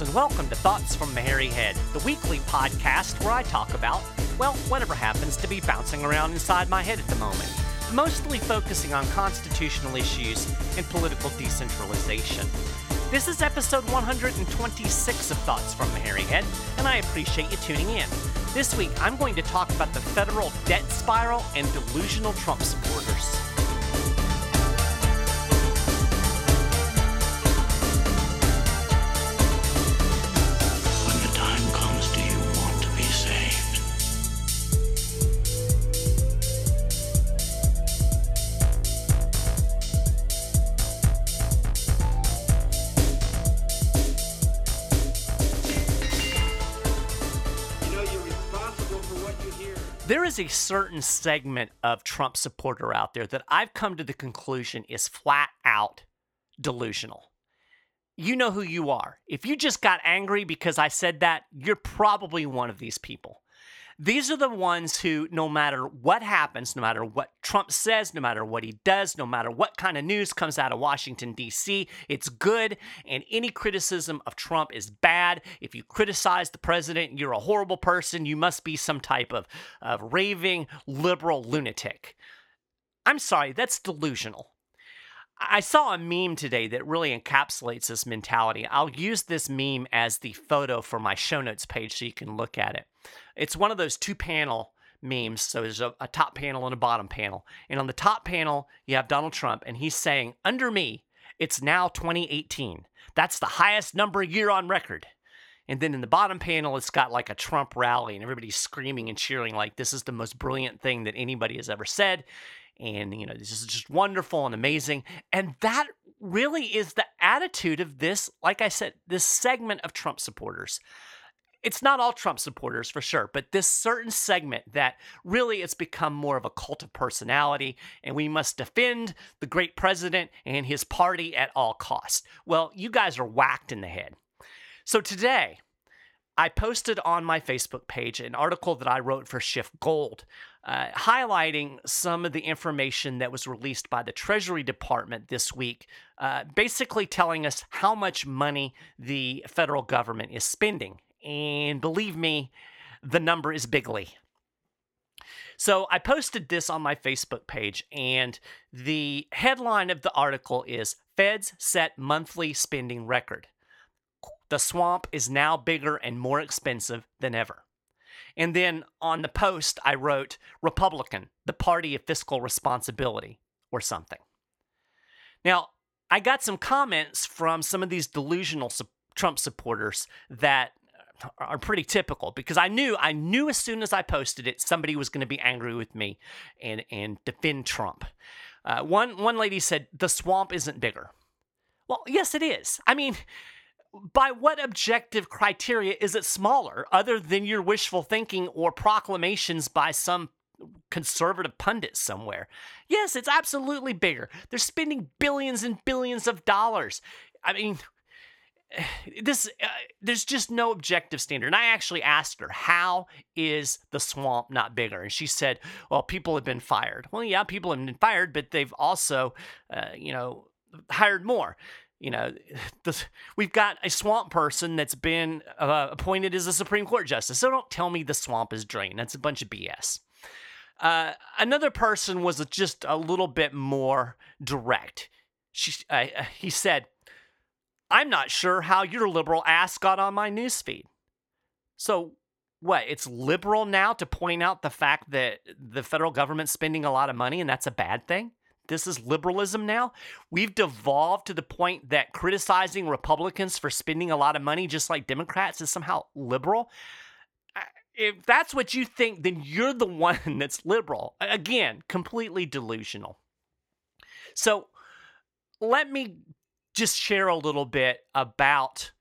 And welcome to Thoughts from the Hairy Head, the weekly podcast where I talk about, well, whatever happens to be bouncing around inside my head at the moment, mostly focusing on constitutional issues and political decentralization. This is episode 126 of Thoughts from the Hairy Head, and I appreciate you tuning in. This week, I'm going to talk about the federal debt spiral and delusional Trump supporters. Is a certain segment of Trump supporter out there that I've come to the conclusion is flat out delusional. You know who you are. If you just got angry because I said that, you're probably one of these people. These are the ones who, no matter what happens, no matter what Trump says, no matter what he does, no matter what kind of news comes out of Washington, D.C., it's good, and any criticism of Trump is bad. If you criticize the president, you're a horrible person. You must be some type of, of raving liberal lunatic. I'm sorry, that's delusional. I saw a meme today that really encapsulates this mentality. I'll use this meme as the photo for my show notes page so you can look at it. It's one of those two panel memes. So there's a, a top panel and a bottom panel. And on the top panel, you have Donald Trump, and he's saying, Under me, it's now 2018. That's the highest number year on record. And then in the bottom panel, it's got like a Trump rally, and everybody's screaming and cheering, like, this is the most brilliant thing that anybody has ever said. And, you know, this is just wonderful and amazing. And that really is the attitude of this, like I said, this segment of Trump supporters. It's not all Trump supporters for sure, but this certain segment that really it's become more of a cult of personality, and we must defend the great president and his party at all costs. Well, you guys are whacked in the head. So today, I posted on my Facebook page an article that I wrote for SchiffGold, uh, highlighting some of the information that was released by the Treasury Department this week, uh, basically telling us how much money the federal government is spending. And believe me, the number is bigly. So I posted this on my Facebook page, and the headline of the article is Feds Set Monthly Spending Record. The swamp is now bigger and more expensive than ever. And then on the post, I wrote Republican, the party of fiscal responsibility, or something. Now, I got some comments from some of these delusional Trump supporters that are pretty typical because I knew I knew as soon as I posted it somebody was going to be angry with me and and defend Trump. Uh, one one lady said the swamp isn't bigger. Well, yes, it is. I mean, by what objective criteria is it smaller other than your wishful thinking or proclamations by some conservative pundit somewhere? Yes, it's absolutely bigger. They're spending billions and billions of dollars. I mean, this uh, there's just no objective standard. And I actually asked her, "How is the swamp not bigger?" And she said, "Well, people have been fired." Well, yeah, people have been fired, but they've also, uh, you know, hired more you know, the, we've got a swamp person that's been uh, appointed as a Supreme Court justice. So don't tell me the swamp is drained. That's a bunch of BS. Uh, another person was just a little bit more direct. She, uh, he said, "I'm not sure how your liberal ass got on my newsfeed." So what? It's liberal now to point out the fact that the federal government's spending a lot of money, and that's a bad thing this is liberalism now. We've devolved to the point that criticizing Republicans for spending a lot of money, just like Democrats, is somehow liberal. If that's what you think, then you're the one that's liberal. Again, completely delusional. So let me just share a little bit about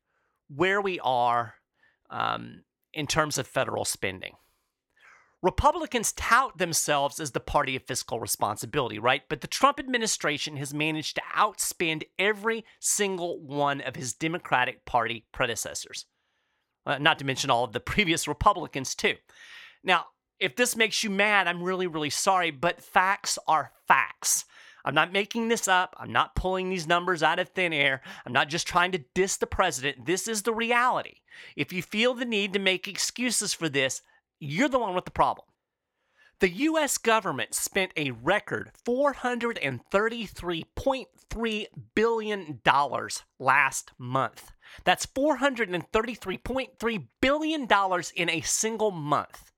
where we are um, in terms of federal spending. Republicans tout themselves as the party of fiscal responsibility, right? But the Trump administration has managed to outspend every single one of his Democratic Party predecessors, uh, not to mention all of the previous Republicans, too. Now, if this makes you mad, I'm really, really sorry, but facts are facts. I'm not making this up. I'm not pulling these numbers out of thin air. I'm not just trying to diss the president. This is the reality. If you feel the need to make excuses for this, you're the one with the problem. The US government spent a record $433.3 billion last month. That's $433.3 billion in a single month,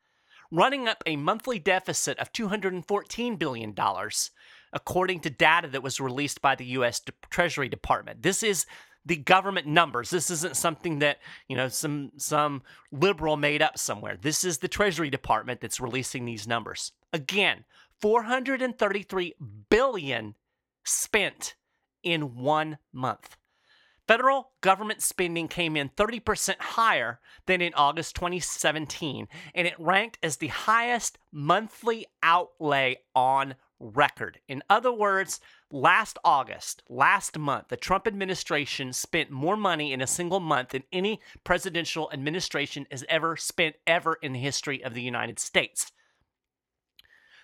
running up a monthly deficit of $214 billion, according to data that was released by the US Treasury Department. This is the government numbers. This isn't something that, you know, some some liberal made up somewhere. This is the Treasury Department that's releasing these numbers. Again, 433 billion spent in 1 month. Federal government spending came in 30% higher than in August 2017, and it ranked as the highest monthly outlay on record. In other words, last August, last month, the Trump administration spent more money in a single month than any presidential administration has ever spent ever in the history of the United States.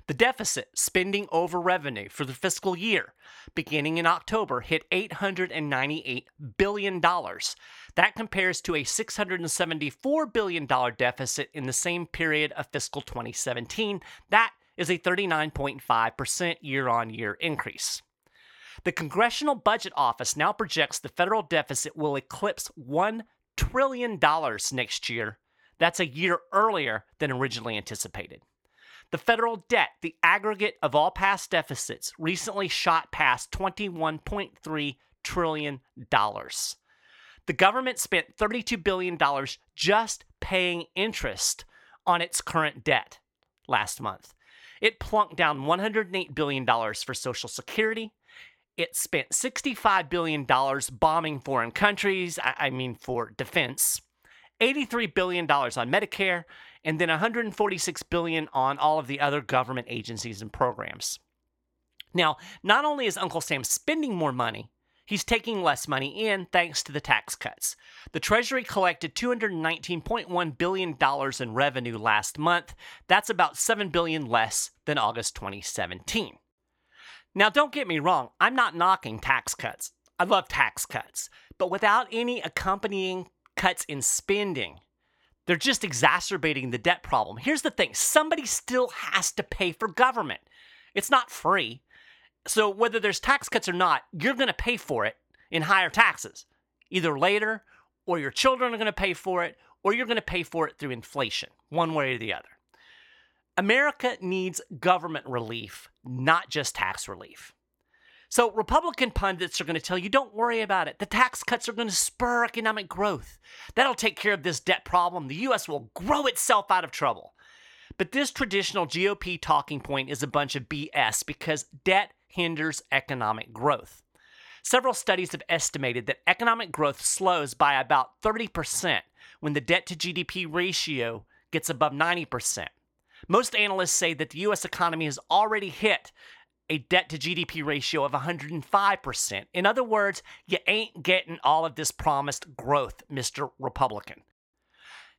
The deficit, spending over revenue for the fiscal year, beginning in October, hit $898 billion. That compares to a $674 billion deficit in the same period of fiscal 2017. That is a 39.5% year on year increase. The Congressional Budget Office now projects the federal deficit will eclipse $1 trillion next year. That's a year earlier than originally anticipated. The federal debt, the aggregate of all past deficits, recently shot past $21.3 trillion. The government spent $32 billion just paying interest on its current debt last month. It plunked down $108 billion for Social Security, it spent $65 billion bombing foreign countries, I mean for defense, $83 billion on Medicare, and then 146 billion on all of the other government agencies and programs. Now, not only is Uncle Sam spending more money, he's taking less money in thanks to the tax cuts. The Treasury collected $219.1 billion in revenue last month. That's about 7 billion less than August 2017. Now, don't get me wrong, I'm not knocking tax cuts. I love tax cuts. But without any accompanying cuts in spending, they're just exacerbating the debt problem. Here's the thing somebody still has to pay for government, it's not free. So, whether there's tax cuts or not, you're going to pay for it in higher taxes, either later, or your children are going to pay for it, or you're going to pay for it through inflation, one way or the other. America needs government relief, not just tax relief. So, Republican pundits are going to tell you don't worry about it. The tax cuts are going to spur economic growth. That'll take care of this debt problem. The U.S. will grow itself out of trouble. But this traditional GOP talking point is a bunch of BS because debt hinders economic growth. Several studies have estimated that economic growth slows by about 30% when the debt to GDP ratio gets above 90%. Most analysts say that the US economy has already hit a debt to GDP ratio of 105%. In other words, you ain't getting all of this promised growth, Mr. Republican.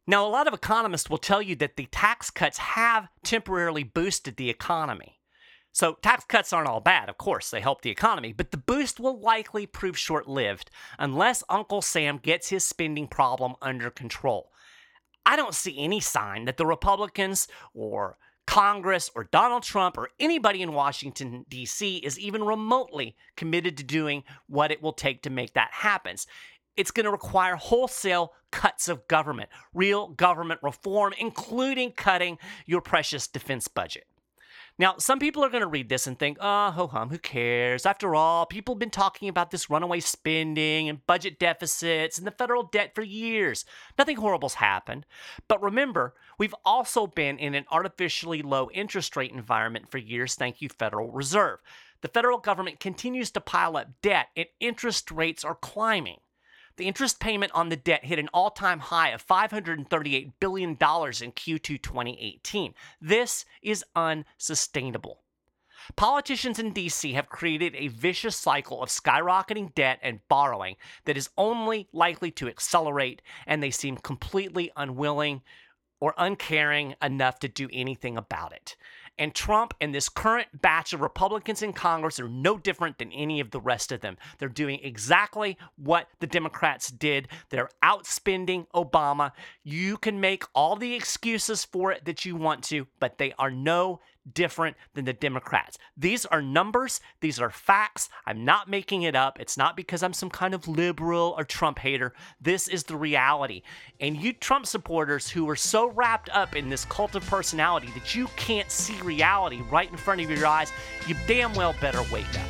Now, a lot of economists will tell you that the tax cuts have temporarily boosted the economy. So, tax cuts aren't all bad, of course, they help the economy, but the boost will likely prove short lived unless Uncle Sam gets his spending problem under control. I don't see any sign that the Republicans or Congress or Donald Trump or anybody in Washington, D.C. is even remotely committed to doing what it will take to make that happen. It's going to require wholesale cuts of government, real government reform, including cutting your precious defense budget. Now, some people are going to read this and think, oh, ho hum, who cares? After all, people have been talking about this runaway spending and budget deficits and the federal debt for years. Nothing horrible's happened. But remember, we've also been in an artificially low interest rate environment for years, thank you, Federal Reserve. The federal government continues to pile up debt and interest rates are climbing. The interest payment on the debt hit an all time high of $538 billion in Q2 2018. This is unsustainable. Politicians in DC have created a vicious cycle of skyrocketing debt and borrowing that is only likely to accelerate, and they seem completely unwilling or uncaring enough to do anything about it. And Trump and this current batch of Republicans in Congress are no different than any of the rest of them. They're doing exactly what the Democrats did. They're outspending Obama. You can make all the excuses for it that you want to, but they are no different than the Democrats. These are numbers, these are facts. I'm not making it up. It's not because I'm some kind of liberal or Trump hater. This is the reality. And you Trump supporters who are so wrapped up in this cult of personality that you can't see reality right in front of your eyes, you damn well better wake up.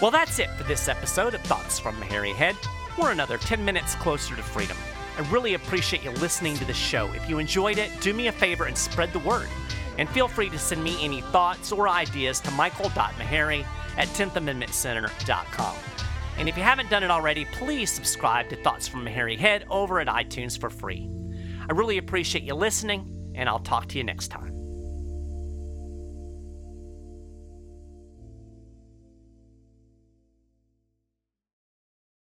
Well, that's it for this episode of Thoughts from a Hairy Head. We're another 10 minutes closer to freedom. I really appreciate you listening to the show. If you enjoyed it, do me a favor and spread the word. And feel free to send me any thoughts or ideas to michael.maharrey at 10thamendmentcenter.com. And if you haven't done it already, please subscribe to Thoughts from a Hairy Head over at iTunes for free. I really appreciate you listening, and I'll talk to you next time.